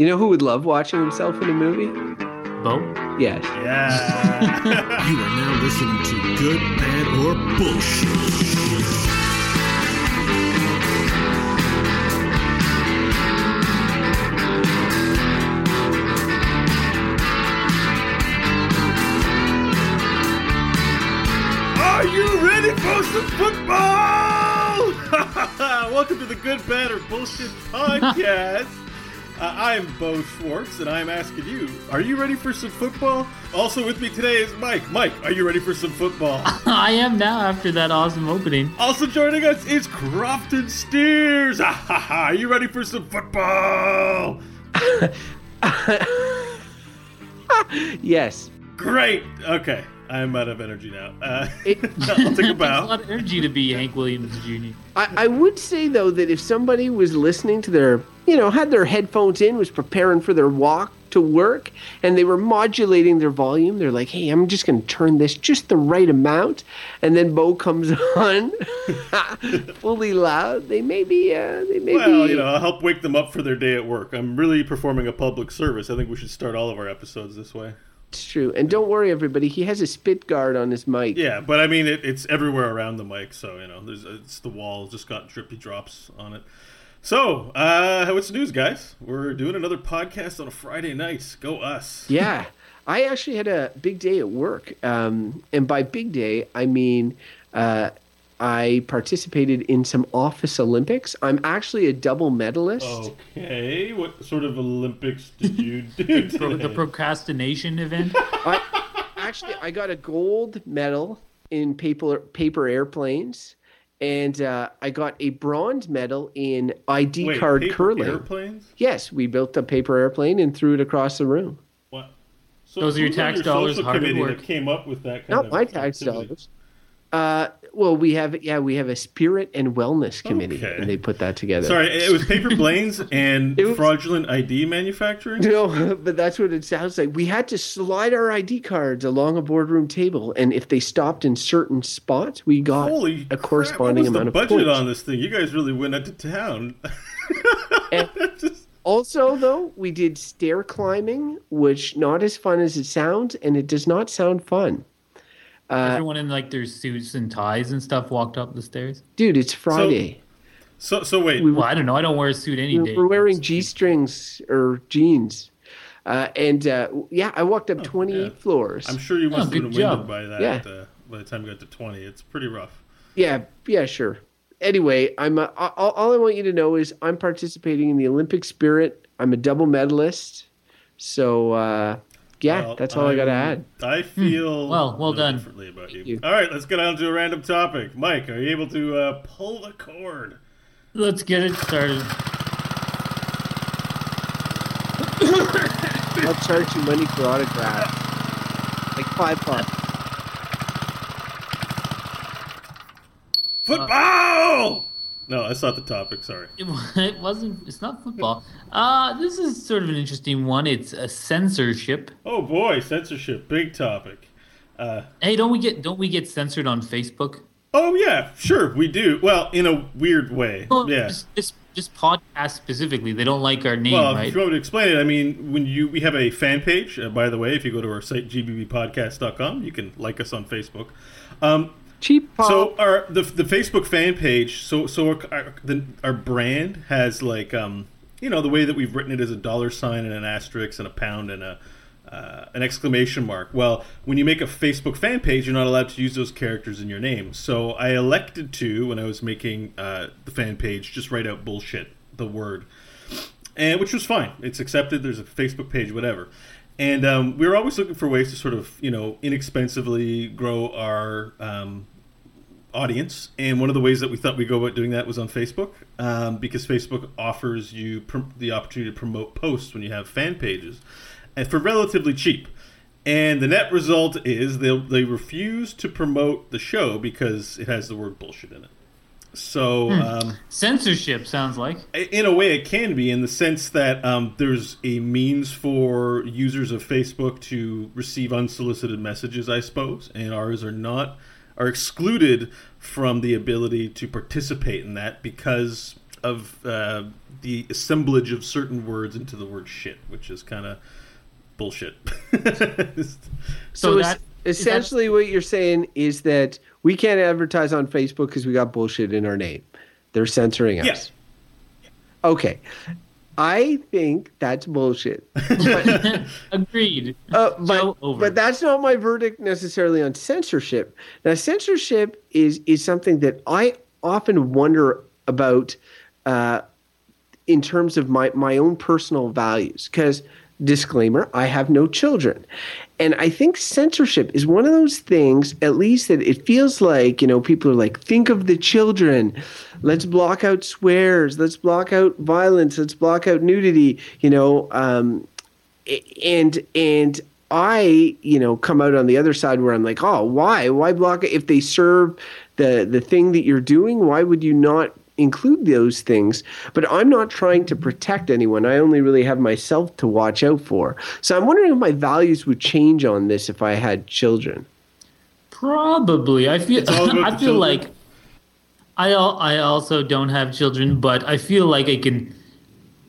You know who would love watching himself in a movie? Beau? Yes. Yeah. You are now listening to Good, Bad, or Bullshit. Are you ready for some football? Welcome to the Good, Bad, or Bullshit podcast. Uh, I'm Beau Schwartz, and I'm asking you, are you ready for some football? Also with me today is Mike. Mike, are you ready for some football? I am now after that awesome opening. also joining us is Crofton Steers. Ah, ha, ha. Are you ready for some football? Yes. Great. Okay, I'm out of energy now. Uh, It- I'll take a Takes a lot of energy to be Hank Williams Jr. I, I would say though that if somebody was listening to their, you know, had their headphones in, was preparing for their walk to work, and they were modulating their volume, they're like, "Hey, I'm just going to turn this just the right amount," and then Beau comes on fully loud. They may be, uh, they may Well, be. you know, I'll help wake them up for their day at work. I'm really performing a public service. I think we should start all of our episodes this way. It's true. And don't worry, everybody. He has a spit guard on his mic. Yeah, but I mean, it, it's everywhere around the mic, so you know, there's it's the wall just got drippy drops on it. So, uh, what's the news, guys? We're doing another podcast on a Friday night. Go us! Yeah. I actually had a big day at work. Um, and by big day, I mean uh, I participated in some office Olympics. I'm actually a double medalist. Okay, what sort of Olympics did you do Pro- today? the procrastination event. I, actually, I got a gold medal in paper, paper airplanes. And uh, I got a bronze medal in ID Wait, card paper curling. airplanes? Yes, we built a paper airplane and threw it across the room. What? So Those are your who's on tax dollars hard work. that came up with that kind Not of my tax activity? dollars. Uh, well, we have yeah, we have a spirit and wellness committee, Okay. and they put that together. Sorry, it was paper planes and was- fraudulent ID manufacturing. No, but that's what it sounds like. We had to slide our ID cards along a boardroom table, and if they stopped in certain spots, we got Holy a crap, corresponding what was amount the of budget points. on this thing? You guys really went into town. Just- Also, though, we did stair climbing, which not as fun as it sounds, and it does not sound fun. Uh, Everyone in like their suits and ties and stuff walked up the stairs. dude, it's Friday. so so wait. Well, I don't know. I don't wear a suit any day. We're wearing g strings or jeans, uh, and uh, yeah, I walked up 28 Oh, yeah. floors. I'm sure you must have been job. winded by that. Yeah. Uh, by the time you got to 20, it's pretty rough. Yeah, yeah, sure. Anyway, I'm uh, all, all I want you to know is I'm participating in the Olympic spirit. I'm a double medalist. So uh, yeah, Well, that's all I got to add. I feel Hmm. Well, well done. differently about you. you. All right, let's get on to a random topic. Mike, are you able to uh, pull the cord? Let's get it started. I'll charge you money for autographs, like five bucks. Football! No, that's not the topic. Sorry. It, it wasn't. It's not football. Uh, this is sort of an interesting one. It's a censorship. Oh boy, censorship, big topic. Uh, Hey, don't we get don't we get censored on Facebook? oh yeah, sure, we do. Well, in a weird way. Well, yeah. Just, just just podcast specifically. They don't like our name, Well, right? if you want me to explain it, I mean, when you we have a fan page. Uh, by the way, if you go to our site gbbpodcast.com, you can like us on Facebook. Um, Cheap pop. so our the, the Facebook fan page. So so our, our, the, our brand has like um you know the way that we've written it is a dollar sign and an asterisk and a pound and a uh, an exclamation mark. Well, when you make a Facebook fan page, you're not allowed to use those characters in your name. So I elected to when I was making uh, the fan page just write out bullshit the word and which was fine. It's accepted. There's a Facebook page, whatever. And um, we were always looking for ways to sort of, you know, inexpensively grow our um, audience. And one of the ways that we thought we'd go about doing that was on Facebook, um, because Facebook offers you pr- the opportunity to promote posts when you have fan pages, and for relatively cheap. And the net result is they they refuse to promote the show because it has the word bullshit in it. So. Um, Censorship sounds like. in a way it can be in the sense that um, there's a means for users of facebook to receive unsolicited messages i suppose and ours are not are excluded from the ability to participate in that because of uh, the assemblage of certain words into the word shit, which is kind of bullshit. So, So that- essentially, what you're saying is that we can't advertise on Facebook because we got bullshit in our name. They're censoring us. Yes. Okay. I think that's bullshit. Agreed. Uh, but, So over. but that's not my verdict necessarily on censorship. Now, censorship is is something that I often wonder about uh, in terms of my my own personal values. Because disclaimer, I have no children, and I think censorship is one of those things. At least that it feels like you know people are like, think of the children. Let's block out swears. Let's block out violence. Let's block out nudity. You know. Um, and and I, you know, come out on the other side where I'm like, oh, why? Why block it? If they serve the the thing that you're doing, why would you not include those things? But I'm not trying to protect anyone. I only really have myself to watch out for. So I'm wondering if my values would change on this if I had children. Probably. I feel. It's all about I feel children. like. I I also don't have children, but I feel like I can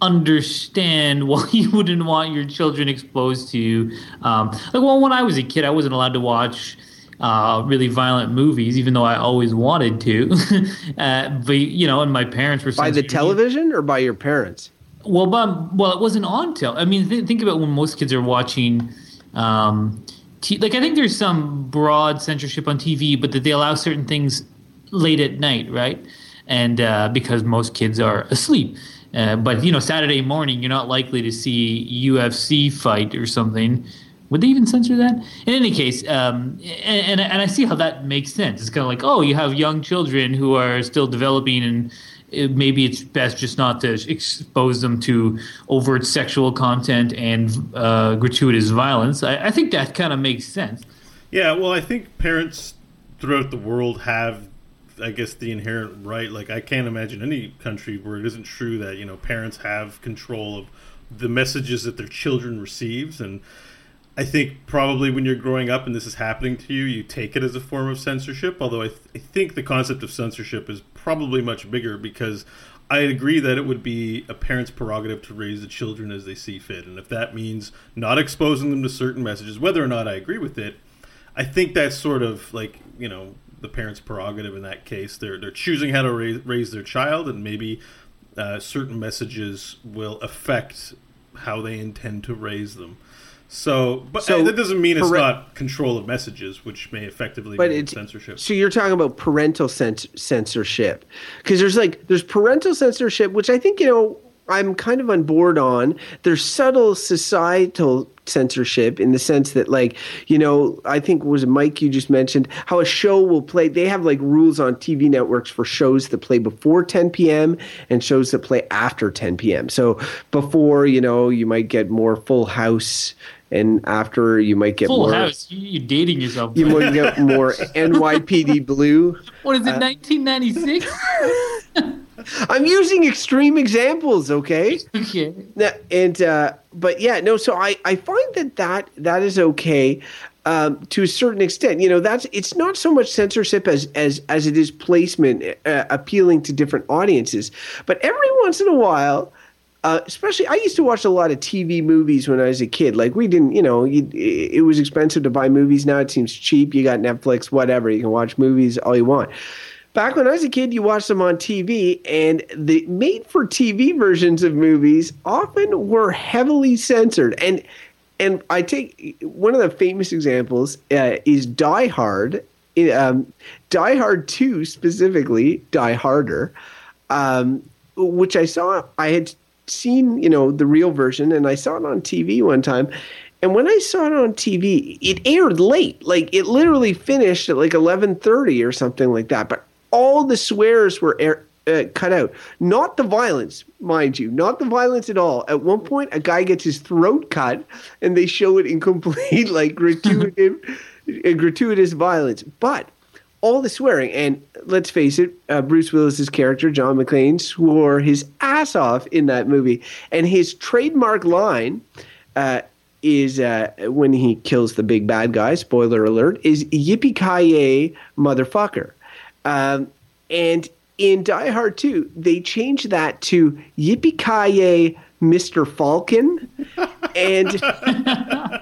understand why you wouldn't want your children exposed to. Um, like, well, when I was a kid, I wasn't allowed to watch. Uh, really violent movies, even though I always wanted to. uh, but you know, and my parents were By the television or by your parents? Well, but well, it wasn't on till. I mean, th- think about when most kids are watching. Um, t- like I think there's some broad censorship on TV, but that they allow certain things late at night, right? And uh, because most kids are asleep. Uh, but you know, Saturday morning, you're not likely to see UFC fight or something. Would they even censor that? In any case, um, and, and and I see how that makes sense. It's kind of like, oh, you have young children who are still developing, and it, maybe it's best just not to expose them to overt sexual content and uh, gratuitous violence. I, I think that kind of makes sense. Yeah, well, I think parents throughout the world have, I guess, the inherent right. Like, I can't imagine any country where it isn't true that you know parents have control of the messages that their children receives, and I think probably when you're growing up and this is happening to you, you take it as a form of censorship. Although I, th- I think the concept of censorship is probably much bigger because I agree that it would be a parent's prerogative to raise the children as they see fit, and if that means not exposing them to certain messages, whether or not I agree with it, I think that's sort of like you know the parent's prerogative in that case. They're they're choosing how to raise, raise their child, and maybe uh, certain messages will affect how they intend to raise them. So, but So, that doesn't mean it's pare- not control of messages, which may effectively But be it's censorship. So you're talking about parental cens- censorship, because there's like there's parental censorship, which I think you know I'm kind of on board on. There's subtle societal censorship in the sense that like you know I think was Mike you just mentioned how a show will play. They have like rules on TV networks for shows that play before 10 p.m. and shows that play after 10 p.m. So before you know you might get more Full House. And after you might get Full more, House, you, you're dating yourself. you might get more NYPD Blue. what is it, 1996? I'm using extreme examples, okay? okay. And uh, but yeah, no. So I I find that that that is okay um, to a certain extent. You know, that's it's not so much censorship as as as it is placement, uh, appealing to different audiences. But every once in a while. Uh, especially, I used to watch a lot of TV movies when I was a kid. Like we didn't, you know, you, it was expensive to buy movies. Now it seems cheap. You got Netflix, whatever. You can watch movies all you want. Back when I was a kid, you watched them on TV, and the made for TV versions of movies often were heavily censored. And and I take one of the famous examples uh, is Die Hard, um, Die Hard Two specifically, Die Harder, um, which I saw. I had seen, you know, the real version, and I saw it on TV one time. And when I saw it on TV, it aired late. Like it literally finished at like eleven thirty or something like that. But all the swears were air, uh, cut out. Not the violence, mind you, not the violence at all. At one point, a guy gets his throat cut, and they show it in complete like gratuitous, uh, gratuitous violence. But all the swearing, and let's face it, uh, Bruce Willis's character John McClane swore his ass off in that movie, and his trademark line. Uh, is uh, when he kills the big bad guy. Spoiler alert! Is yippee ki motherfucker, um, and in Die Hard 2, they changed that to Yippee Ki Mr. Falcon. And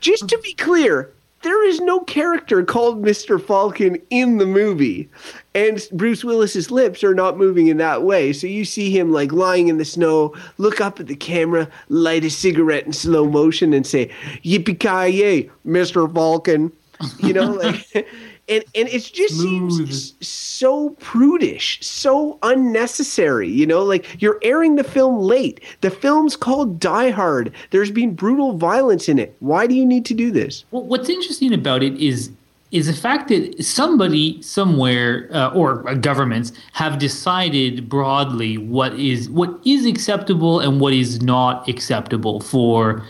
just to be clear, there is no character called Mr. Falcon in the movie. And Bruce Willis's lips are not moving in that way. So you see him like lying in the snow, look up at the camera, light a cigarette in slow motion, and say, Yippee ki Mr. Falcon. You know, like. and and it just Smooth. seems so prudish, so unnecessary. You know, like you're airing the film late. The film's called Die Hard. There's been brutal violence in it. Why do you need to do this? Well, what's interesting about it is is the fact that somebody somewhere uh, or uh, governments have decided broadly what is what is acceptable and what is not acceptable for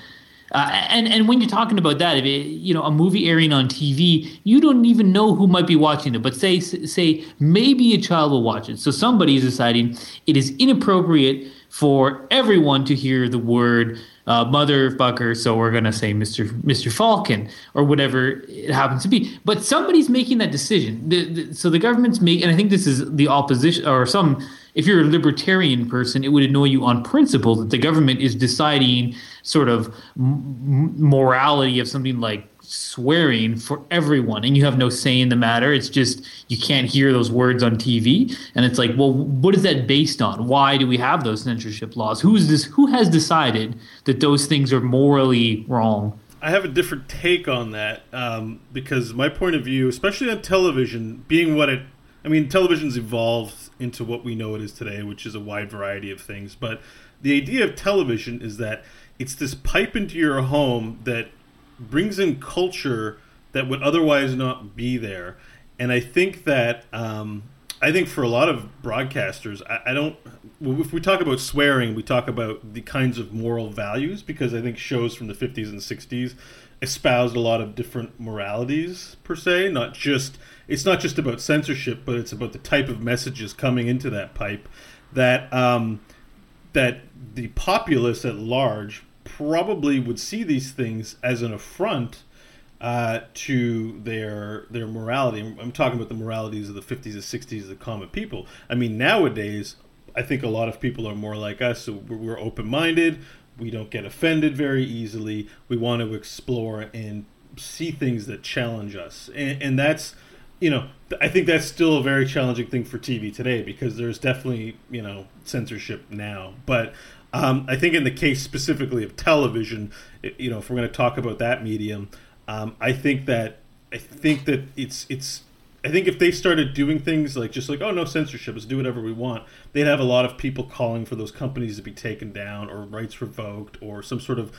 uh, and and when you're talking about that, if it, you know a movie airing on TV, you don't even know who might be watching it. But say say maybe a child will watch it. So somebody is deciding it is inappropriate for everyone to hear the word uh, motherfucker. So we're gonna say Mr. Mr. Falcon or whatever it happens to be. But somebody's making that decision. The, the, so the government's making. And I think this is the opposition or some if you're a libertarian person, it would annoy you on principle that the government is deciding sort of m- morality of something like swearing for everyone and you have no say in the matter. It's just you can't hear those words on tv and it's like well what is that based on? Why do we have those censorship laws? Who is this who has decided that those things are morally wrong? I have a different take on that um, because my point of view, especially on television, being what it, I mean, television's evolved into what we know it is today, which is a wide variety of things. But the idea of television is that it's this pipe into your home that brings in culture that would otherwise not be there. And I think that um, I think for a lot of broadcasters, I, I don't. If we talk about swearing, we talk about the kinds of moral values because I think shows from the 50s and 60s espoused a lot of different moralities per se. Not just it's not just about censorship, but it's about the type of messages coming into that pipe that um, that the populace at large probably would see these things as an affront uh, to their their morality. I'm talking about the moralities of the 50s and 60s of the common people. I mean, nowadays, I think a lot of people are more like us. So we're, open minded. We don't get offended very easily. We want to explore and see things that challenge us, and, and that's you know I think that's still a very challenging thing for TV today because there's definitely you know censorship now, but. Um, I think in the case specifically of television, you know, if we're going to talk about that medium, um, I think that I think that it's it's I think if they started doing things like just like oh no censorship, let's do whatever we want, they'd have a lot of people calling for those companies to be taken down or rights revoked or some sort of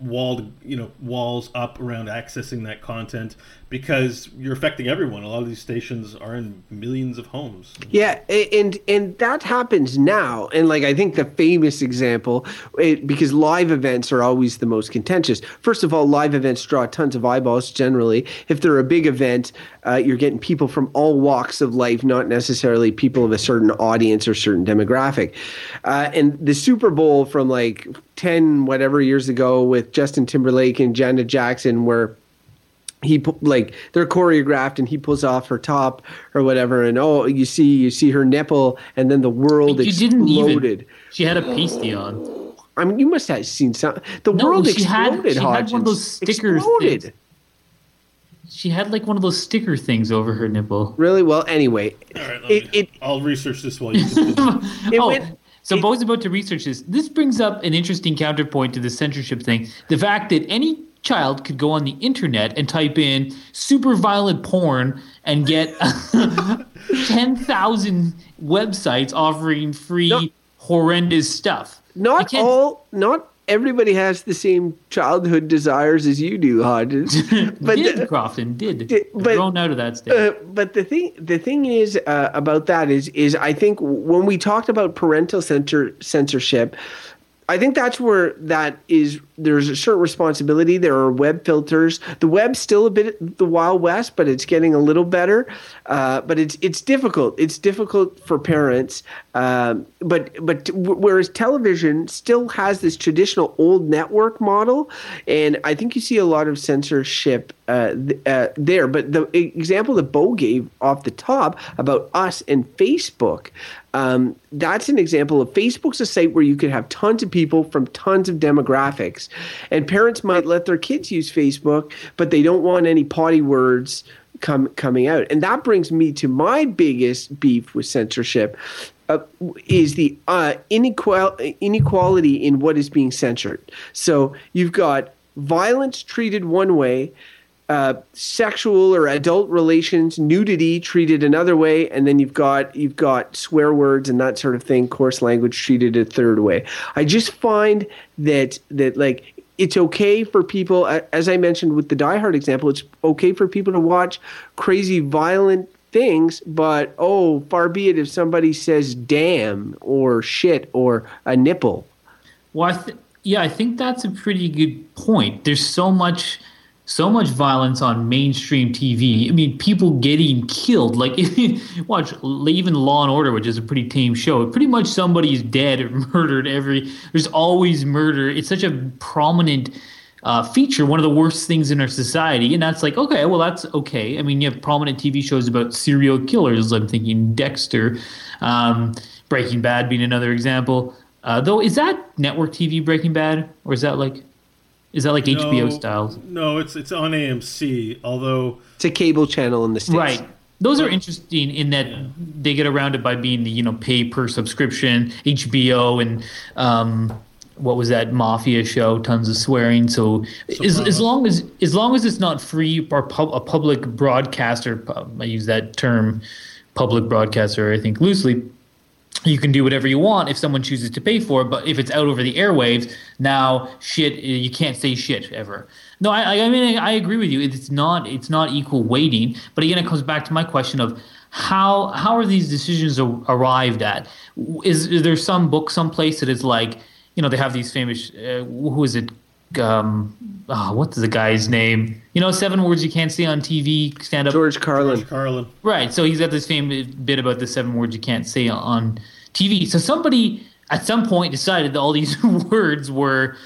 walled you know walls up around accessing that content because you're affecting everyone. A lot of these stations are in millions of homes. Yeah, and and that happens now. And like I think the famous example, it, because live events are always the most contentious. First of all, live events draw tons of eyeballs. Generally, if they're a big event, uh, you're getting people from all walks of life, not necessarily people of a certain audience or certain demographic. Uh, and the Super Bowl from like ten whatever years ago with Justin Timberlake and Janet Jackson, where he pu- like they're choreographed and he pulls off her top or whatever and oh you see you see her nipple and then the world you didn't exploded even she had a pasty on i mean you must have seen some the No, world she had- exploded she had one of those stickers exploded things. she had like one of those sticker things over her nipple really well anyway All right, let it, me- it I'll research this while you. Continue. Oh. It oh, went- so Beau's about to research this. This brings up an interesting counterpoint to the censorship thing. The fact that any child could go on the internet and type in super violent porn and get 10,000 websites offering free No. horrendous stuff. Not all not everybody has the same childhood desires as you do hodges but did the- Crofton did. Did- but- grown out of that stage. Uh, but the thing, the thing is uh, about that is, is I think when we talked about parental censor, censorship, I think that's where that is. There's a certain responsibility. There are web filters. The web's still a bit the wild west, but it's getting a little better. Uh, but it's it's difficult. It's difficult for parents. Um, but but whereas television still has this traditional old network model, and I think you see a lot of censorship uh, th- uh, there. But the example that Beau gave off the top about us and Facebook, um, that's an example of Facebook's a site where you could have tons of people from tons of demographics, and parents might let their kids use Facebook, but they don't want any potty words come coming out. And that brings me to my biggest beef with censorship. Uh, is the uh, inequal- inequality in what is being censored. So you've got violence treated one way, uh, sexual or adult relations, nudity treated another way, and then you've got you've got swear words and that sort of thing, coarse language treated a third way. I just find that that like it's okay for people, as I mentioned with the Die Hard example, it's okay for people to watch crazy, violent things, but oh, far be it if somebody says damn or shit or a nipple. Well, I th- yeah, I think that's a pretty good point. There's so much so much violence on mainstream TV. I mean, people getting killed. Like, watch even Law and Order, which is a pretty tame show, pretty much somebody's dead or murdered every. There's always murder. It's such a prominent uh, feature, one of the worst things in our society. And that's like, okay, well, that's okay. I mean, you have prominent TV shows about serial killers. I'm thinking Dexter, um, Breaking Bad being another example. Uh, though, is that network TV Breaking Bad, or is that like, is that like no, HBO styles? No, it's it's on AMC. Although it's a cable channel in the states, right? Those are interesting in that yeah. they get around it by being the you know pay per subscription HBO and um, what was that mafia show? Tons of swearing. So as, as long as as long as it's not free or pub, a public broadcaster, I use that term, public broadcaster. I think loosely. You can do whatever you want if someone chooses to pay for it, but if it's out over the airwaves, now shit, you can't say shit ever. No, I, I mean I agree with you. It's not it's not equal weighting, but again, it comes back to my question of how how are these decisions arrived at? Is, is there some book someplace that is like you know, they have these famous. Uh, who is it? Um, oh, what's the guy's name? You know, seven words you can't say on TV. Stand up. George Carlin. George Carlin. Right. So he's got this famous bit about the seven words you can't say on TV. So somebody at some point decided that all these words were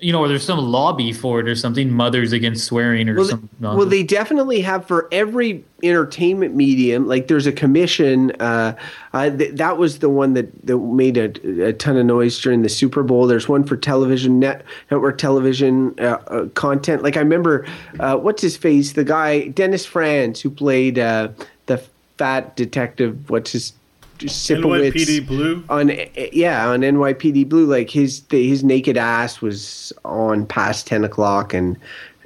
you know, or there's some lobby for it or something, mothers against swearing or well, something. Well, they definitely have for every entertainment medium. Like there's a commission. Uh, uh, th- that was the one that, that made a, a, ton of noise during the Super Bowl. There's one for television net network television uh, uh content. Like I remember, uh, what's his face? The guy Dennis Franz who played uh, the fat detective. What's his Sipowicz NYPD Blue on yeah on NYPD Blue. Like his his naked ass was on past ten o'clock and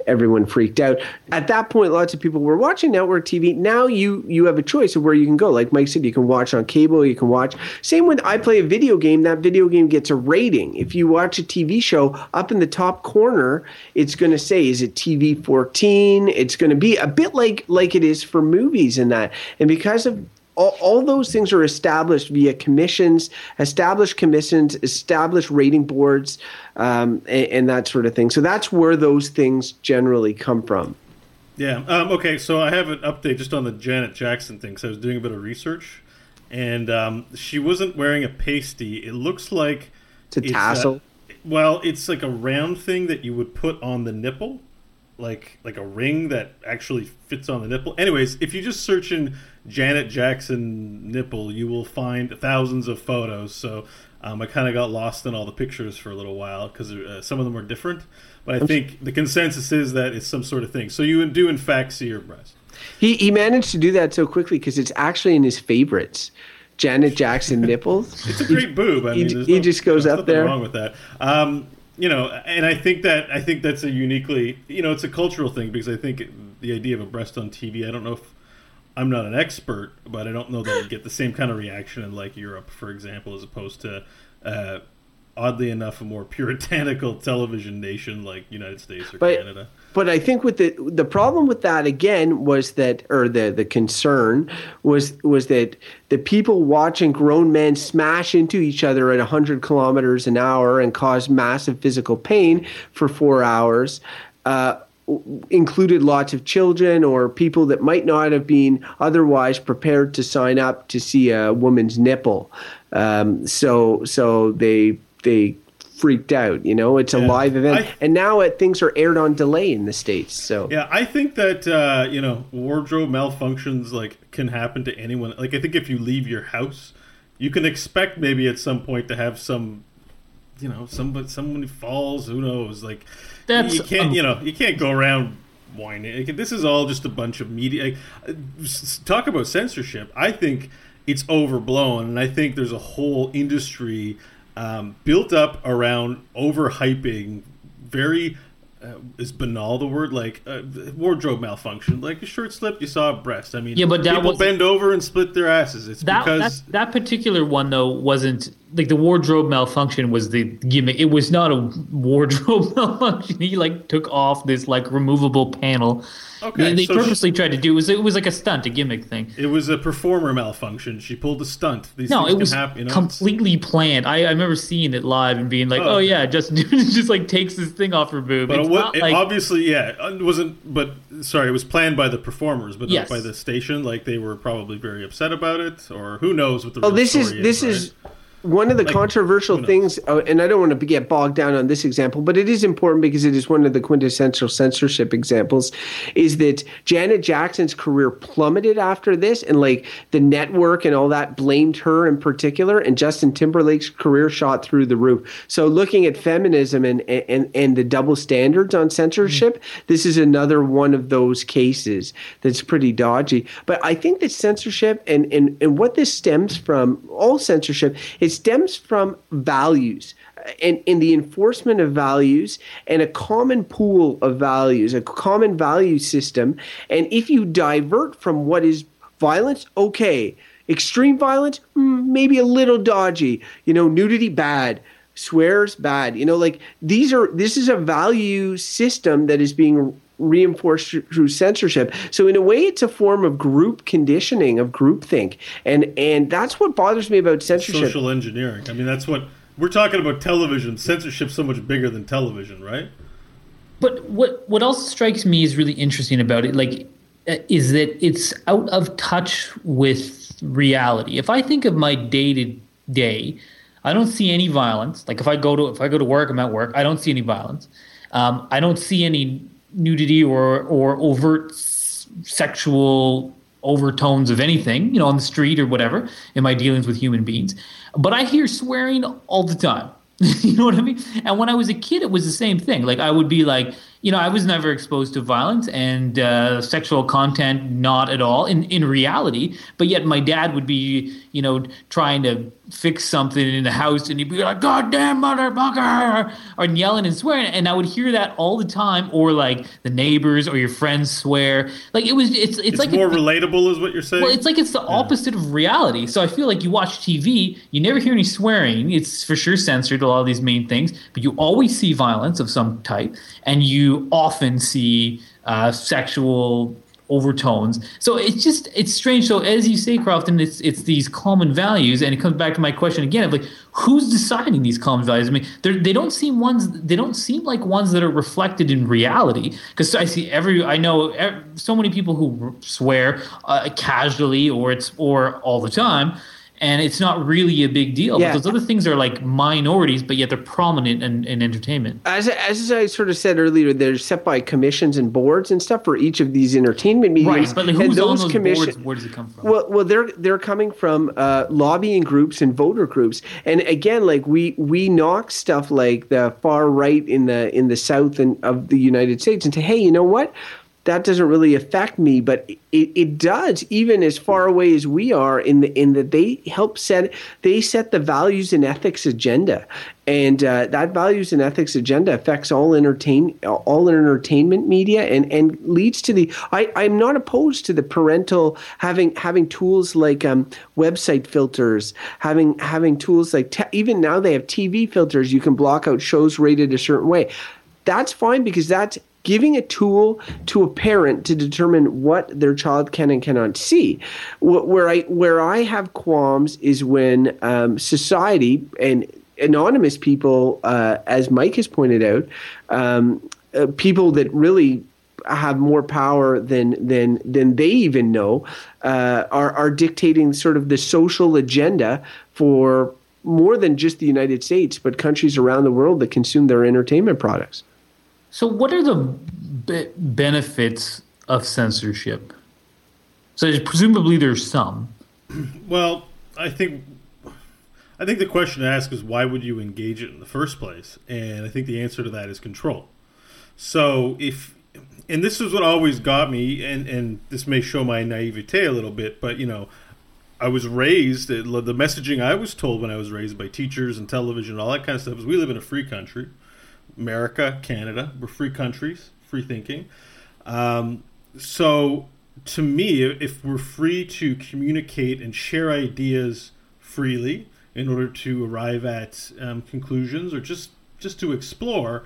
everyone freaked out. At that point, lots of people were watching network TV. Now you you have a choice of where you can go. Like Mike said, you can watch on cable. You can watch. Same when I play a video game. That video game gets a rating. If you watch a TV show, up in the top corner, it's going to say, "Is it TV 14?" It's going to be a bit like like it is for movies and that. And because of all, all those things are established via commissions, established commissions, established rating boards, um, and, and, that sort of thing. So that's where those things generally come from. Yeah. Um, okay. So I have an update just on the Janet Jackson thing. So I was doing a bit of research, and um, she wasn't wearing a pasty. It looks like it's a tassel. A, well, it's like a round thing that you would put on the nipple, like like a ring that actually fits on the nipple. Anyways, if you just search in Janet Jackson nipple, you will find thousands of photos. So um, I kind of got lost in all the pictures for a little while because uh, some of them are different. But I think the consensus is that it's some sort of thing. So you do in fact see your breast. He he managed to do that so quickly because it's actually in his favorites. Janet Jackson nipples. it's a great boob. I mean, he, he just goes up there. Wrong with that. Um, you know, and I think that I think that's a uniquely, you know, it's a cultural thing because I think the idea of a breast on TV. I don't know if I'm not an expert, but I don't know that you get the same kind of reaction in like Europe, for example, as opposed to uh, oddly enough a more puritanical television nation like United States or but, Canada. But I think with the the problem with that again was that, or the the concern was was that the people watching grown men smash into each other at 100 kilometers an hour and cause massive physical pain for four hours. Uh, included lots of children or people that might not have been otherwise prepared to sign up to see a woman's nipple. Um, so so they they freaked out. You know, it's a Yeah. live event, I- and now it, things are aired on delay in the states. So Yeah, I think that uh, you know wardrobe malfunctions like can happen to anyone. Like I think if you leave your house, you can expect maybe at some point to have some, you know, somebody someone falls. Who knows? Like That's you can't um, you know you can't go around whining. Like, this is all just a bunch of media. Like, uh, s- s- talk about censorship. I think it's overblown, and I think there's a whole industry um, built up around overhyping very uh, is banal the word like uh, wardrobe malfunction. Like a shirt slipped you saw a breast. I mean Yeah, but that people was- bend over and split their asses. It's that because that, that particular one though wasn't like the wardrobe malfunction was the gimmick. It was not a wardrobe malfunction. He like took off this like removable panel. Okay, they, they so she- purposely tried to do it was it was like a stunt, a gimmick thing. it was a performer malfunction she pulled a stunt these No, things it can was happen, you know? completely planned. I, I remember seeing it live and being like, Oh. "Oh, yeah, Justin just like takes this thing off her boob." but It's it, not it like- obviously yeah it wasn't but sorry it was planned by the performers but Yes. not by the station like they were probably very upset about it or who knows what the Oh, real this is story this right? is one of the controversial things, uh, and I don't want to get bogged down on this example, but it is important because it is one of the quintessential censorship examples. Is that Janet Jackson's career plummeted after this, and like the network and all that blamed her in particular, and Justin Timberlake's career shot through the roof. So, looking at feminism and and and the double standards on censorship, this is another one of those cases that's pretty dodgy. But I think that censorship and and and what this stems from, all censorship, it stems from values and, and the enforcement of values and a common pool of values, a common value system. And if you divert from what is violence, okay. Extreme violence, mm, maybe a little dodgy. You know, nudity, bad. Swears, bad. You know, like these are, this is a value system that is being reinforced through- through censorship. So in a way, it's a form of group conditioning, of groupthink, and and that's what bothers me about censorship. social engineering i mean that's what we're talking about television censorship so much bigger than television right But what what else strikes me is really interesting about it, like, uh, is that it's out of touch with reality. If I think of my day to day, I don't see any violence. Like if I go to if I go to work, I'm at work. I don't see any violence. Um, I don't see any nudity or or overt sexual overtones of anything, you know, on the street or whatever in my dealings with human beings. But I hear swearing all the time. you know what I mean? And when I was a kid, it was the same thing. Like I would be like, you know, I was never exposed to violence and uh, sexual content, not at all in in reality. But yet, my dad would be, you know, trying to fix something in the house, and he'd be like, "God damn motherfucker!" or yelling and swearing, and I would hear that all the time. Or like the neighbors or your friends swear. Like it was, it's it's, it's like more a, relatable is what you're saying well, it's like it's the opposite of reality. So I feel like you watch TV, you never hear any swearing. It's for sure censored a lot of these main things, but you always see violence of some type, and you often see uh, sexual overtones. So it's just it's strange. So as you say, Crofton, it's it's these common values, and it comes back to my question again of like who's deciding these common values? I mean, they're- don't seem ones. They don't seem like ones that are reflected in reality. Because I see every I know ev- so many people who swear uh, casually or it's or all the time. And it's not really a big deal. Yeah. But those other things are like minorities, but yet they're prominent in, in entertainment. as as I sort of said earlier, they're set by commissions and boards and stuff for each of these entertainment mediums. Right, but like, and who's on those those commission- boards? Where does it come from? Well, well, they're they're coming from uh, lobbying groups and voter groups, and again, like we we knock stuff like the far right in the in the south and of the United States, and say, hey, you know what? That doesn't really affect me, but it, it does, even as far away as we are. In the in that they help set they set the values and ethics agenda, and uh, that values and ethics agenda affects all entertain all entertainment media and and leads to the I I'm not opposed to the parental having having tools like um, website filters having having tools like te- even now they have TV filters you can block out shows rated a certain way that's fine because that's giving a tool to a parent to determine what their child can and cannot see. Where I where I have qualms is when um, society and anonymous people, uh, as Mike has pointed out, um, uh, people that really have more power than than than they even know uh, are are dictating sort of the social agenda for more than just the United States, but countries around the world that consume their entertainment products. So, what are the be- benefits of censorship? So, presumably, there's some. Well, I think I think the question to ask is why would you engage it in the first place? And I think the answer to that is control. So if and this is what always got me and and this may show my naivete a little bit, but you know, I was raised the messaging I was told when I was raised by teachers and television and all that kind of stuff is we live in a free country. America, Canada, we're free countries, free thinking. Um, so to me, if we're free to communicate and share ideas freely in order to arrive at um, conclusions or just just to explore,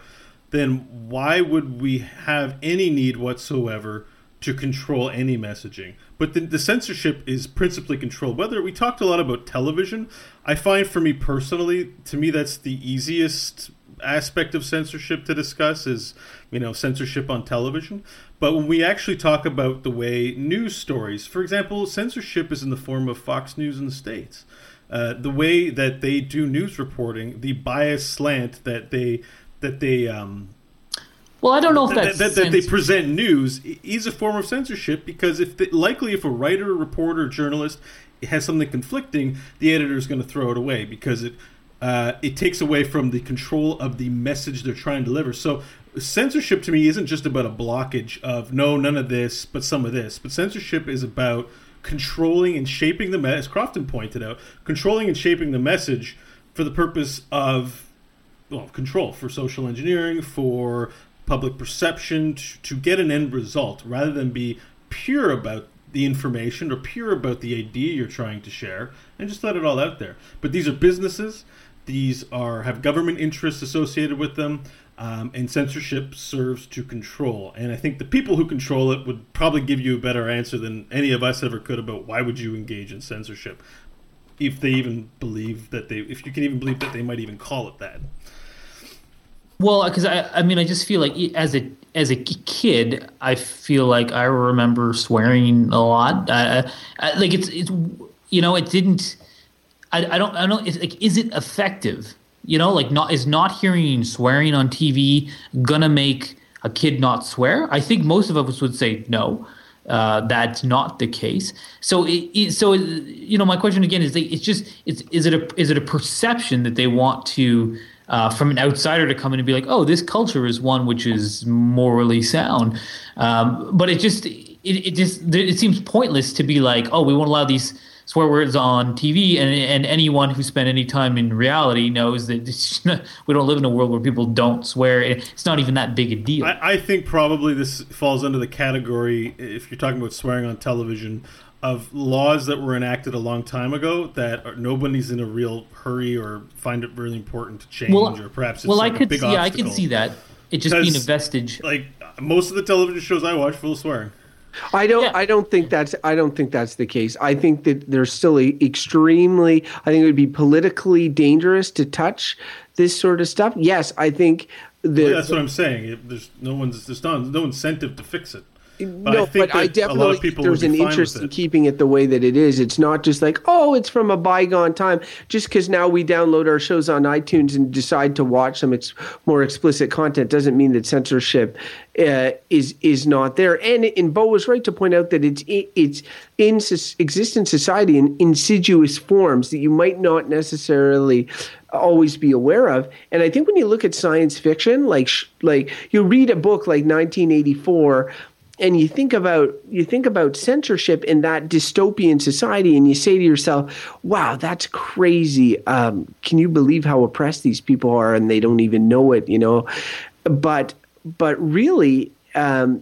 then why would we have any need whatsoever to control any messaging? But the, the censorship is principally controlled. Whether we talked a lot about television, I find for me personally, to me that's the easiest aspect of censorship to discuss is you know censorship on television. But when we actually talk about the way news stories for example censorship is in the form of fox news in the states. Uh, the way that they do news reporting the bias slant that they that they um, well, I don't know if that, that, that, they present news is a form of censorship because if the, likely if a writer, reporter, journalist has something conflicting, the editor is going to throw it away because it uh, it takes away from the control of the message they're trying to deliver. So censorship to me isn't just about a blockage of no, none of this, but some of this. But censorship is about controlling and shaping the message, as Crofton pointed out, controlling and shaping the message for the purpose of well, control for social engineering, for public perception, to, to get an end result, rather than be pure about the information or pure about the idea you're trying to share and just let it all out there. But these are businesses these are have government interests associated with them, um, and censorship serves to control. And I think the people who control it would probably give you a better answer than any of us ever could about why would you engage in censorship, if they even believe that they, if you can even believe that they might even call it that. Well, because I, I mean, I just feel like as a as a kid, I feel like I remember swearing a lot. Like it's it's you know, it didn't I, I don't I don't like is it effective? You know, like not is not hearing swearing on TV gonna make a kid not swear? I think most of us would say no. Uh, that's not the case. So, it, it, so you know, my question again is: it's just it's is it a is it a perception that they want to uh, from an outsider to come in and be like, oh, this culture is one which is morally sound, um, but it just it, it just it seems pointless to be like, oh, we won't allow these swear words on TV, and and anyone who spent any time in reality knows that we don't live in a world where people don't swear. It's not even that big a deal. I, I think probably this falls under the category, if you're talking about swearing on television, of laws that were enacted a long time ago that are, nobody's in a real hurry or find it really important to change, well, or perhaps well, like I could, yeah, obstacle. I can see that. It just being a vestige. Like most of the television shows I watch, full of swearing. I don't. Yeah. I don't think that's. I don't think that's the case. I think that there's still a extremely. I think it would be politically dangerous to touch this sort of stuff. Yes, I think. The, well, that's what I'm saying. There's no one's. There's no, no incentive to fix it. But no, I but I definitely there's an interest in keeping it the way that it is. It's not just like, oh, it's from a bygone time. Just because now we download our shows on iTunes and decide to watch some ex- more explicit content doesn't mean that censorship uh, is is not there. And and Beau was right to point out that it's it's in exist in society in insidious forms that you might not necessarily always be aware of. And I think when you look at science fiction, like like you read a book like 1984 and you think about you think about censorship in that dystopian society and you say to yourself wow that's crazy um, can you believe how oppressed these people are and they don't even know it you know but but really um,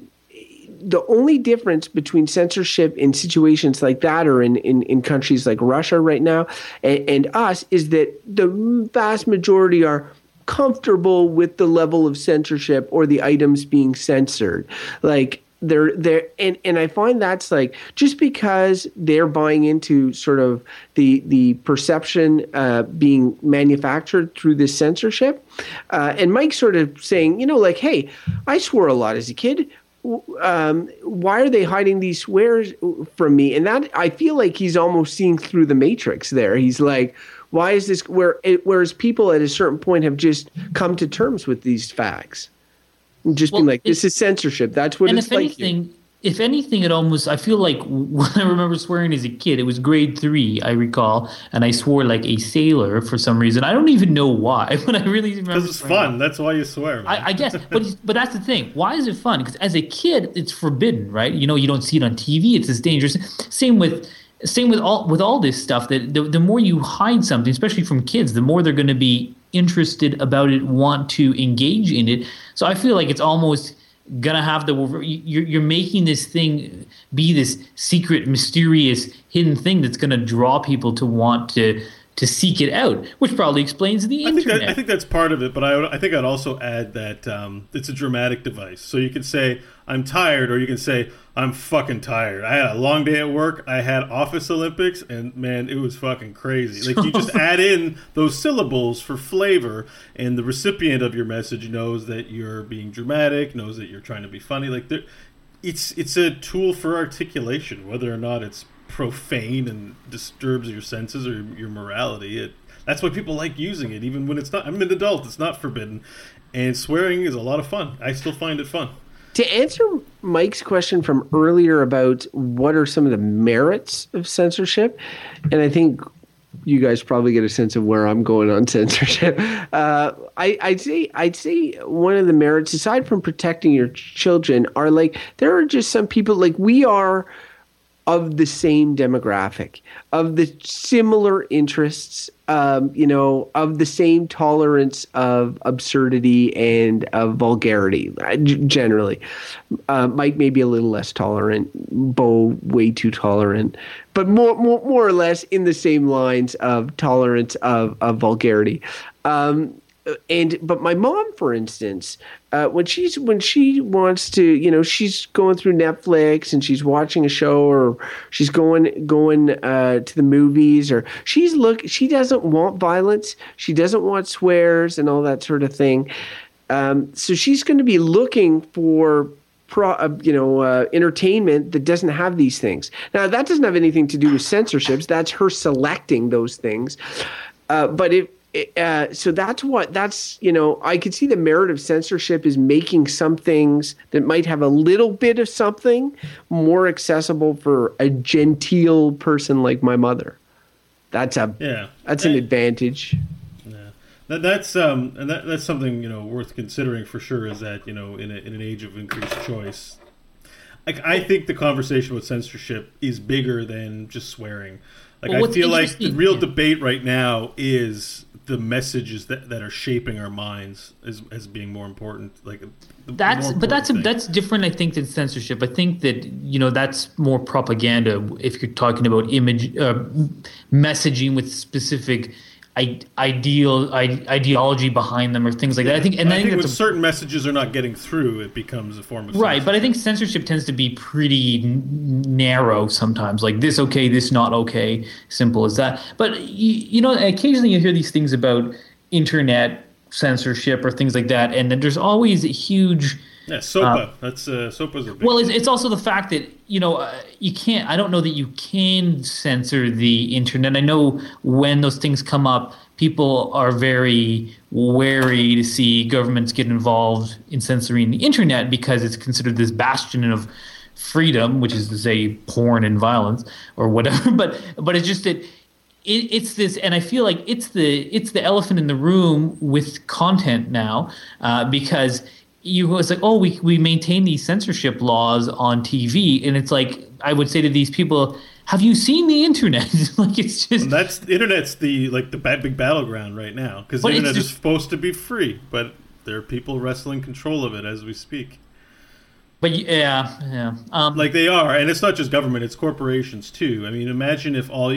the only difference between censorship in situations like that or in, in, in countries like Russia right now and, and us is that the vast majority are comfortable with the level of censorship or the items being censored. Like they're there and and I find that's like just because they're buying into sort of the the perception uh, being manufactured through this censorship, uh, and Mike sort of saying, you know, like, hey, I swore a lot as a kid. Um, why are they hiding these swears from me? And that I feel like he's almost seeing through the matrix there. He's like, Why is this where it, whereas people at a certain point have just come to terms with these facts, just Well, been like, it- "This is censorship." That's what and it's if like. anything, if anything, it almost I feel like when I remember swearing as a kid, it was grade three, I recall, and I swore like a sailor for some reason. I don't even know why, but I really remember Because it's swearing. fun. That's why you swear. I, I guess, but but that's the thing. Why is it fun? Because as a kid, it's forbidden, right? You know, you don't see it on TV. It's as dangerous. Same with same with all with all this stuff. That the, the more you hide something, especially from kids, the more they're going to be interested about it, want to engage in it. So I feel like it's almost gonna have the you're, you're making this thing be this secret mysterious hidden thing that's gonna draw people to want to to seek it out which probably explains the I think, internet that, I think that's part of it, but I, would- I think I'd also add that um, it's a dramatic device. So you can say, I'm tired, or you can say, I'm fucking tired. I had a long day at work. I had Office Olympics, and man, it was fucking crazy. Like, you just add in those syllables for flavor, and the recipient of your message knows that you're being dramatic, knows that you're trying to be funny. Like, there- it's, it's a tool for articulation, whether or not it's profane and disturbs your senses or your morality. It, that's why people like using it, even when it's not. I'm an adult; it's not forbidden, and swearing is a lot of fun. I still find it fun. To answer Mike's question from earlier about what are some of the merits of censorship, and I think you guys probably get a sense of where I'm going on censorship. Uh, I, I'd say I'd say one of the merits, aside from protecting your children, are like there are just some people like we are of the same demographic, of the similar interests, um, you know, of the same tolerance of absurdity and of vulgarity, uh, generally. Uh, Mike may be a little less tolerant, Beau way too tolerant, but more, more, more or less in the same lines of tolerance of, of vulgarity. Um, and but my mom for instance uh, when she's when she wants to you know she's going through netflix and she's watching a show or she's going going uh, to the movies or she's look she doesn't want violence. She doesn't want swears and all that sort of thing. Um, so she's going to be looking for pro, uh, you know uh, entertainment that doesn't have these things. Now that doesn't have anything to do with censorships. That's her selecting those things. Uh, but if uh, so that's what that's you know I could see the merit of censorship is making some things that might have a little bit of something more accessible for a genteel person like my mother. That's a Yeah, that's an Eh, advantage. That, that's um, and that, that's something you know worth considering for sure. Is that you know in, a, in an age of increased choice, like I think the conversation with censorship is bigger than just swearing. Like Well, I feel like the real yeah. debate right now is the messages that, that are shaping our minds as, as being more important. Like That's more but that's important thing. that's different. I think than censorship. I think that you know that's more propaganda. If you're talking about image uh, messaging with specific ideal ideology behind them or things like that. I think and I I, think think when certain messages are not getting through, it becomes a form of right. censorship. But I think censorship tends to be pretty n- narrow sometimes. Like this okay, this not okay. Simple as that. But you, you know, occasionally you hear these things about internet censorship or things like that, and then there's always a huge. Yeah, SOPA. that's uh, SOPA's a big. Well, it's, it's also the fact that you know uh, you can't. I don't know that you can censor the internet. I know when those things come up, people are very wary to see governments get involved in censoring the internet because it's considered this bastion of freedom, which is to say porn and violence or whatever. But but it's just that. It, it's this, and I feel like it's the it's the elephant in the room with content now, uh, because you was like, oh, we we maintain these censorship laws on TV, and it's like I would say to these people, have you seen the internet? like it's just That's the internet's the like the bad big battleground right now because the internet is supposed to be free, but there are people wrestling control of it as we speak. But yeah, yeah. Um, Like they are, and it's not just government; it's corporations too. I mean, imagine if all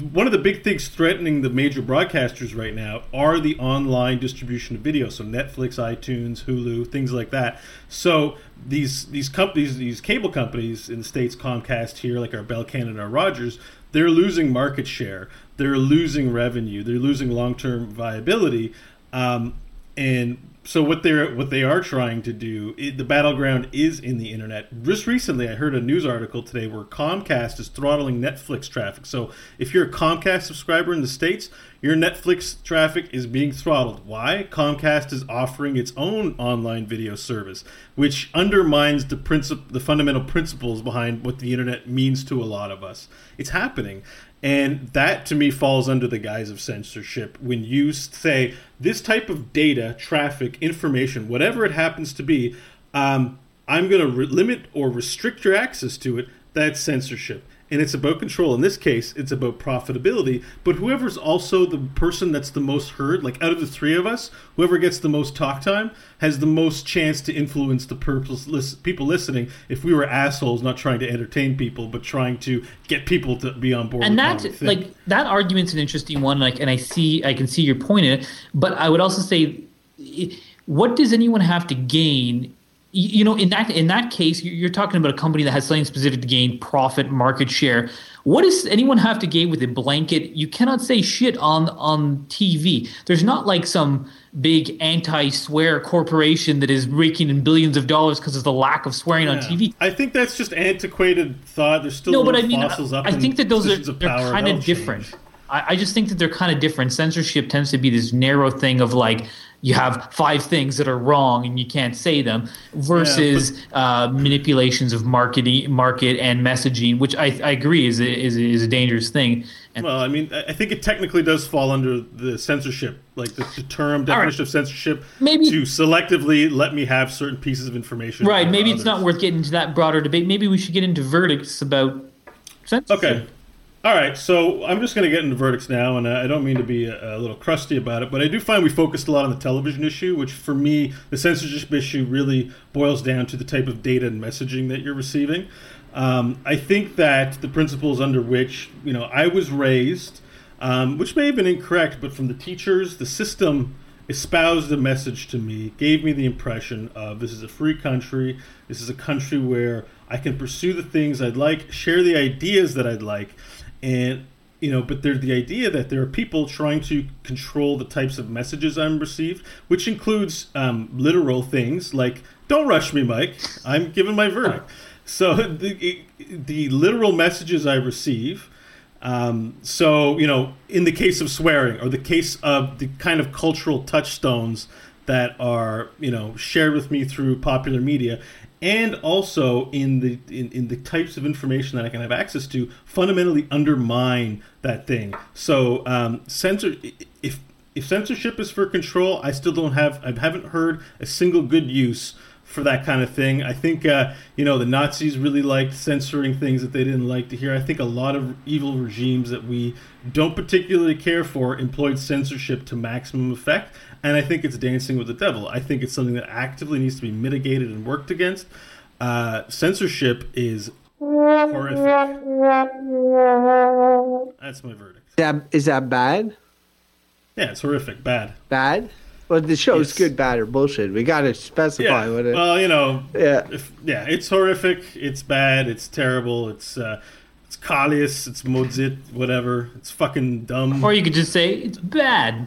one of the big things threatening the major broadcasters right now are the online distribution of video, so Netflix, iTunes, Hulu, things like that. So these these companies, these cable companies in the states, Comcast here, like our Bell Canada, our Rogers, they're losing market share, they're losing revenue, they're losing long term viability, um, and so what they're what they are trying to do it, the battleground is in the internet just recently i heard a news article today where comcast is throttling netflix traffic so if you're a comcast subscriber in the states your Netflix traffic is being throttled. Why? Comcast is offering its own online video service, which undermines the princip- the fundamental principles behind what the internet means to a lot of us. It's happening. And that to me falls under the guise of censorship when you say this type of data, traffic, information, whatever it happens to be, um, I'm going to re- limit or restrict your access to it. That's censorship and it's about control. In this case, it's about profitability. But whoever's also the person that's the most heard, like out of the three of us, whoever gets the most talk time has the most chance to influence the purpose, people listening. If we were assholes, not trying to entertain people, but trying to get people to be on board. And that, like that argument's an interesting one. Like, and I see, I can see your point in it. But I would also say, what does anyone have to gain you know in that in that case you're talking about a company that has something specific to gain profit market share. What does anyone have to gain with a blanket? You cannot say shit on on tv there's not like some big anti-swear corporation that is raking in billions of dollars because of the lack of swearing yeah. on tv i think that's just antiquated thought. There's still no but i mean I, I think that those are they're kind of different. I, I just think that they're kind of different. Censorship tends to be this narrow thing of like you have five things that are wrong and you can't say them versus yeah, uh, manipulations of marketing market and messaging which i, I agree is a, is, a, is a dangerous thing and, well i mean i think it technically does fall under the censorship like the, the term definition right. of censorship maybe to selectively let me have certain pieces of information right maybe others. it's not worth getting into that broader debate maybe we should get into verdicts about censorship okay all right, so I'm just going to get into verdicts now, and I don't mean to be a, a, little crusty about it, but I do find we focused a lot on the television issue, which for me, the censorship issue really boils down to the type of data and messaging that you're receiving. Um, I think that the principles under which you know I was raised, um, which may have been incorrect, but from the teachers, the system espoused a message to me, gave me the impression of this is a free country, this is a country where I can pursue the things I'd like, share the ideas that I'd like and you know but there's the idea that there are people trying to control the types of messages i'm received which includes um, literal things like don't rush me mike. I'm giving my verdict. So the, the literal messages i receive um, so you know in the case of swearing or the case of the kind of cultural touchstones that are you know shared with me through popular media and also in the in, in the types of information that I can have access to fundamentally undermine that thing. So um, censor if if censorship is for control, I still don't have I haven't heard a single good use for that kind of thing. I think uh, you know the Nazis really liked censoring things that they didn't like to hear. I think a lot of evil regimes that we don't particularly care for employed censorship to maximum effect, and I think it's dancing with the devil. I think it's something that actively needs to be mitigated and worked against. Uh, censorship is horrific. That's my verdict. That, is that bad? Yeah, it's horrific. Bad. Bad. Well, the show's yes. good, bad, or bullshit. We got to specify yeah. what it. Well, you know. Yeah. If, yeah, it's horrific. It's bad. It's terrible. It's uh, it's Kalius. It's Modzit. Whatever. It's fucking dumb. Or you could just say it's bad.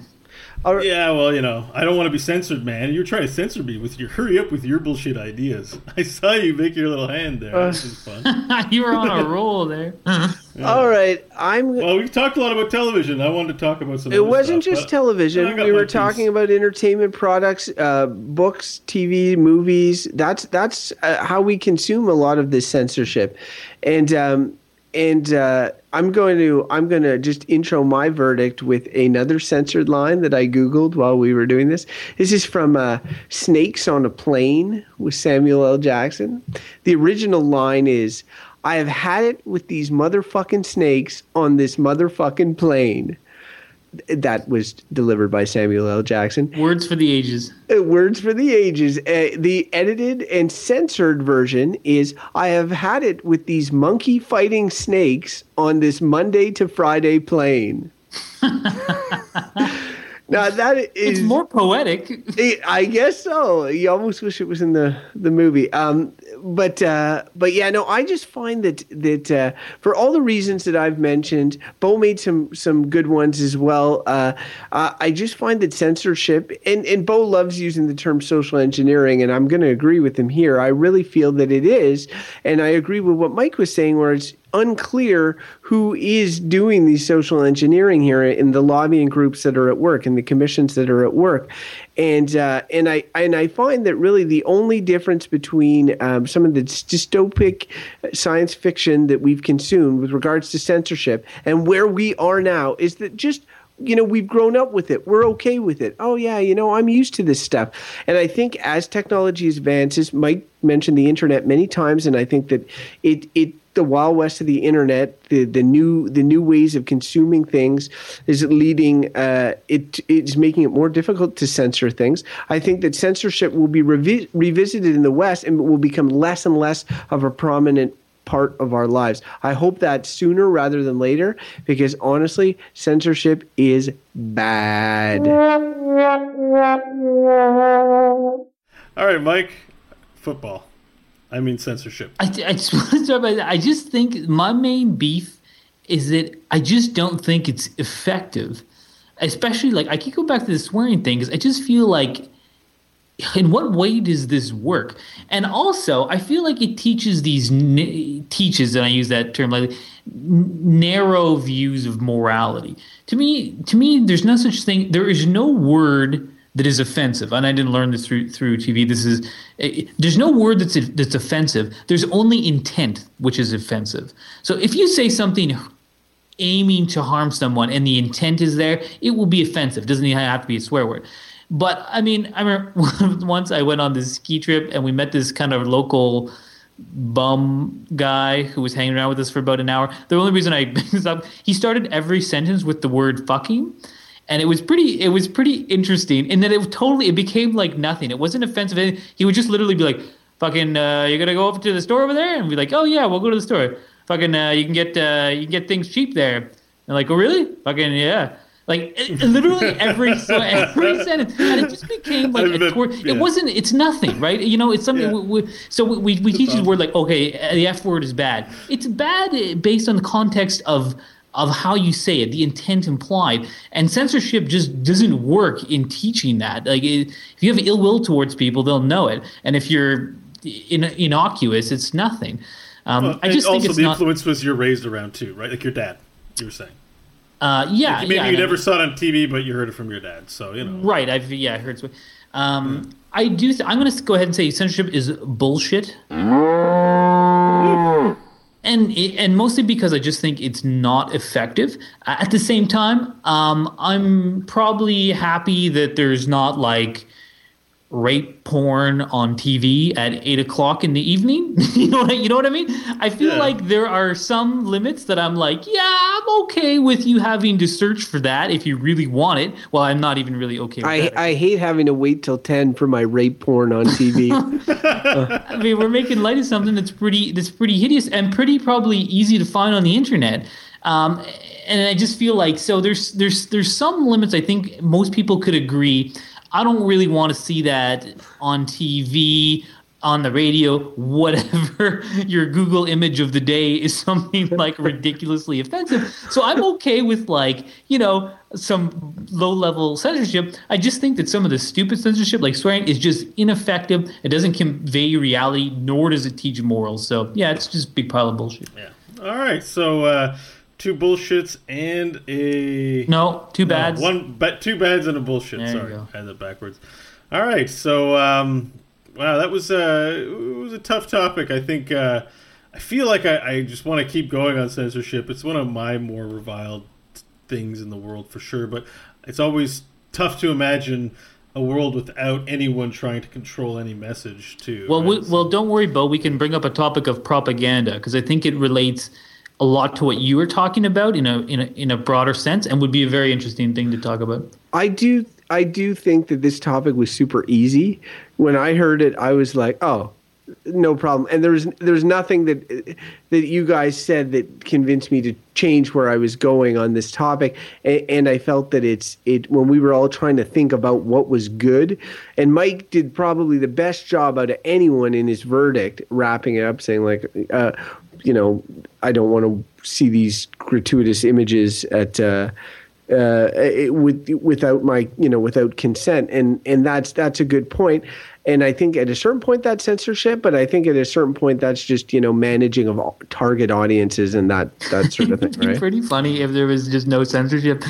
Yeah, well, you know, I don't want to be censored, man. You're trying to censor me with your hurry up with your bullshit ideas. I saw you make your little hand there. Uh, this is fun. you were on a roll there. yeah. All right, I'm. Well, we talked a lot about television. I wanted to talk about some. It wasn't stuff, just television. We were talking about entertainment products, uh, books, TV, movies. That's that's uh, how we consume a lot of this censorship, and um, and uh, I'm going to I'm going to just intro my verdict with another censored line that I googled while we were doing this. This is from uh, "Snakes on a Plane" with Samuel L. Jackson. The original line is, "I have had it with these motherfucking snakes on this motherfucking plane." That was delivered by Samuel L. Jackson. Words for the ages. Uh, words for the ages. Uh, the edited and censored version is I have had it with these monkey fighting snakes on this Monday to Friday plane. now that is it's more poetic. It, I guess so. You almost wish it was in the the movie. Um, but uh, but yeah, no, I just find that that uh, for all the reasons that I've mentioned, Beau made some some good ones as well. Uh, I just find that censorship, and and Beau loves using the term social engineering, and I'm going to agree with him here. I really feel that it is, and I agree with what Mike was saying, where it's unclear who is doing these social engineering here in the lobbying groups that are at work and the commissions that are at work. And uh, and I and I find that really the only difference between um, some of the dystopic science fiction that we've consumed with regards to censorship and where we are now is that just you know we've grown up with it. We're okay with it. Oh yeah you know i'm used to this stuff. And i think as technology advances mike mentioned the internet many times and i think that it it the wild west of the internet the the new the new ways of consuming things is leading uh, it it's making it more difficult to censor things. I think that censorship will be revi- revisited in the west and will become less and less of a prominent part of our lives. I hope that sooner rather than later because honestly, censorship is bad. All right, Mike. Football. I mean censorship. I, I just want to talk about that. I just think my main beef is that I just don't think it's effective. Especially like I keep going back to the swearing thing because I just feel like in what way does this work? And also, I feel like it teaches these teaches, and I use that term like narrow views of morality. To me, to me, there's no such thing. There is no word that is offensive, and I didn't learn this through through TV. This is it, there's no word that's that's offensive. There's only intent which is offensive. So if you say something aiming to harm someone and the intent is there, it will be offensive. Doesn't have to be a swear word. But I mean, I remember once I went on this ski trip and we met this kind of local bum guy who was hanging around with us for about an hour. The only reason I up, he started every sentence with the word fucking. And it was pretty it was pretty interesting in that it totally it became like nothing. It wasn't offensive. He would just literally be like, fucking uh, you're gonna go over to the store over there and be like, Oh yeah, we'll go to the store. Fucking uh, you can get uh, you can get things cheap there. And like, oh really? Fucking yeah. Like literally every every sentence, and it just became like a tor- yeah. it wasn't. It's nothing, right? You know, it's something. Yeah. We, we, so we we teach the word like okay, the F word is bad. It's bad based on the context of of how you say it, the intent implied, and censorship just doesn't work in teaching that. Like it, if you have ill will towards people, they'll know it, and if you're in, innocuous, it's nothing. Um, well, I just think also the not, influence was you're raised around too, right? Like your dad, you were saying. Uh, yeah, maybe yeah, you never saw it on TV, but you heard it from your dad, so you know. Right. I've yeah, I heard. Um, mm. I do. Th- I'm going to go ahead and say censorship is bullshit. And and mostly because I just think it's not effective. At the same time, um, I'm probably happy that there's not like rape porn on TV at eight o'clock in the evening. you know what I, you know what I mean? I feel yeah. like there are some limits that I'm like, yeah, I'm okay with you having to search for that if you really want it. Well, I'm not even really okay. I that. I hate having to wait till ten for my rape porn on TV. I mean, we're making light of something that's pretty that's pretty hideous and pretty probably easy to find on the internet. Um, and I just feel like so there's there's there's some limits I think most people could agree I don't really want to see that on TV, on the radio, whatever your Google image of the day is something like ridiculously offensive. So I'm okay with like, you know, some low level censorship. I just think that some of the stupid censorship, like swearing, is just ineffective. It doesn't convey reality, nor does it teach morals. So yeah, it's just a big pile of bullshit. Yeah. All right. So uh, two bullshits and a no, two bads. No, one, but two bads and a bullshit. There Sorry, I had that backwards. All right, so um, wow, that was uh, it was a tough topic. I think uh, I feel like I, I just want to keep going on censorship. It's one of my more reviled things in the world for sure, but it's always tough to imagine a world without anyone trying to control any message too. Well, right? we, well, don't worry, Beau. We can bring up a topic of propaganda because I think it relates a lot to what you were talking about in a in a in a broader sense, and would be a very interesting thing to talk about. I do I do think that this topic was super easy. When I heard it, I was like, oh, no problem. And there's there's nothing that that you guys said that convinced me to change where I was going on this topic. And, and, I felt that it's it when we were all trying to think about what was good. And Mike did probably the best job out of anyone in his verdict, wrapping it up, saying like, uh, you know, I don't want to see these gratuitous images at uh, uh, it, with without my you know without consent. And and that's that's a good point and I think at a certain point that's censorship, but I think at a certain point that's just you know managing of target audiences and that that sort of thing. It'd be right? pretty funny if there was just no censorship,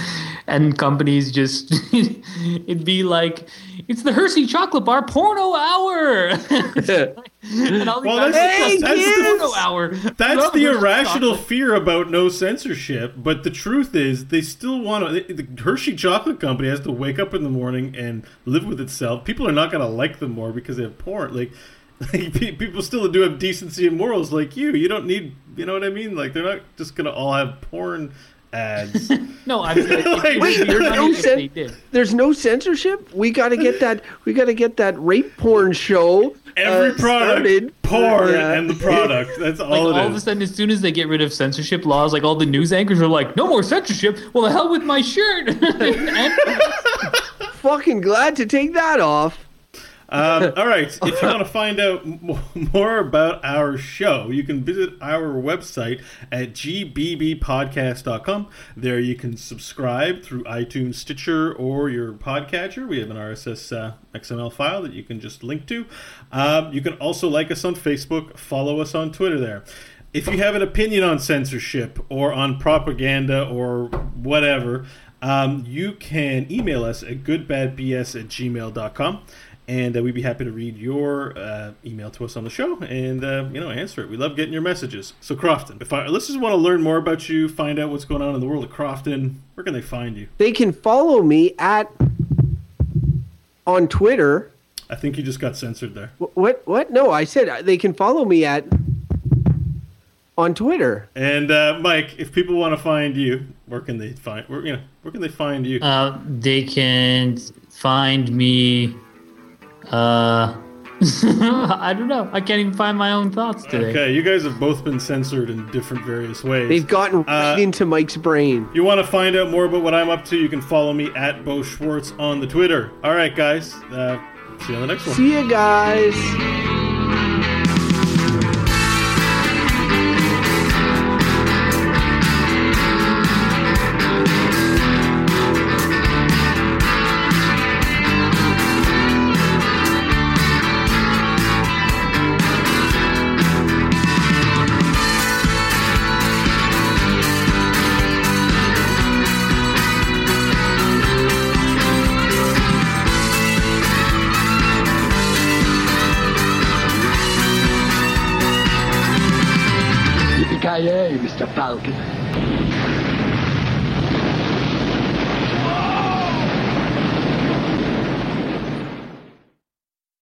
and companies just it'd be like it's the Hershey chocolate bar porno hour. and all Well, that's- are, that's the- hour. That's the irrational chocolate. fear about no censorship, but the truth is, they still want to. The Hershey Chocolate Company has to wake up in the morning and live with itself. People are not going to like them more because they have porn. Like, like pe- people still do have decency and morals, like you. You don't need, you know what I mean? Like, they're not just going to all have porn ads. No, I'm saying Like- Wait, be there's funny no if cen- they did. There's no censorship. We got to get that. We got to get that rape porn show. Every uh, product, started. porn, Yeah. and the product. That's all. Like all all, of a sudden, as soon as they get rid of censorship laws, like all the news anchors are like, "No more censorship." Well, the hell with my shirt. and, Fucking glad to take that off. Um, all right. If you want to find out more about our show, you can visit our website at gbbpodcast.com. There you can subscribe through iTunes, Stitcher, or your podcatcher. We have an RSS uh, XML file that you can just link to. Um, you can also like us on Facebook, follow us on Twitter there. If you have an opinion on censorship or on propaganda or whatever, um, you can email us at goodbadbs at gmail.com and uh, we'd be happy to read your uh, email to us on the show and uh, you know answer it. We love getting your messages. So Crofton, if our listeners want to learn more about you, find out what's going on in the world of Crofton, where can they find you? They can follow me at on Twitter. I think you just got censored there. What? What? No, I said uh, they can follow me at on Twitter. And uh, Mike, if people want to find you, where can they find? Where you know, where can they find you? uh, they can find me. Uh, I don't know. I can't even find my own thoughts today. Okay, you guys have both been censored in different various ways. They've gotten right Uh, into Mike's brain. you want to find out more about what I'm up to, you can follow me at Beau Schwartz on the Twitter. All right, guys. Uh, see you on the next one. See you guys.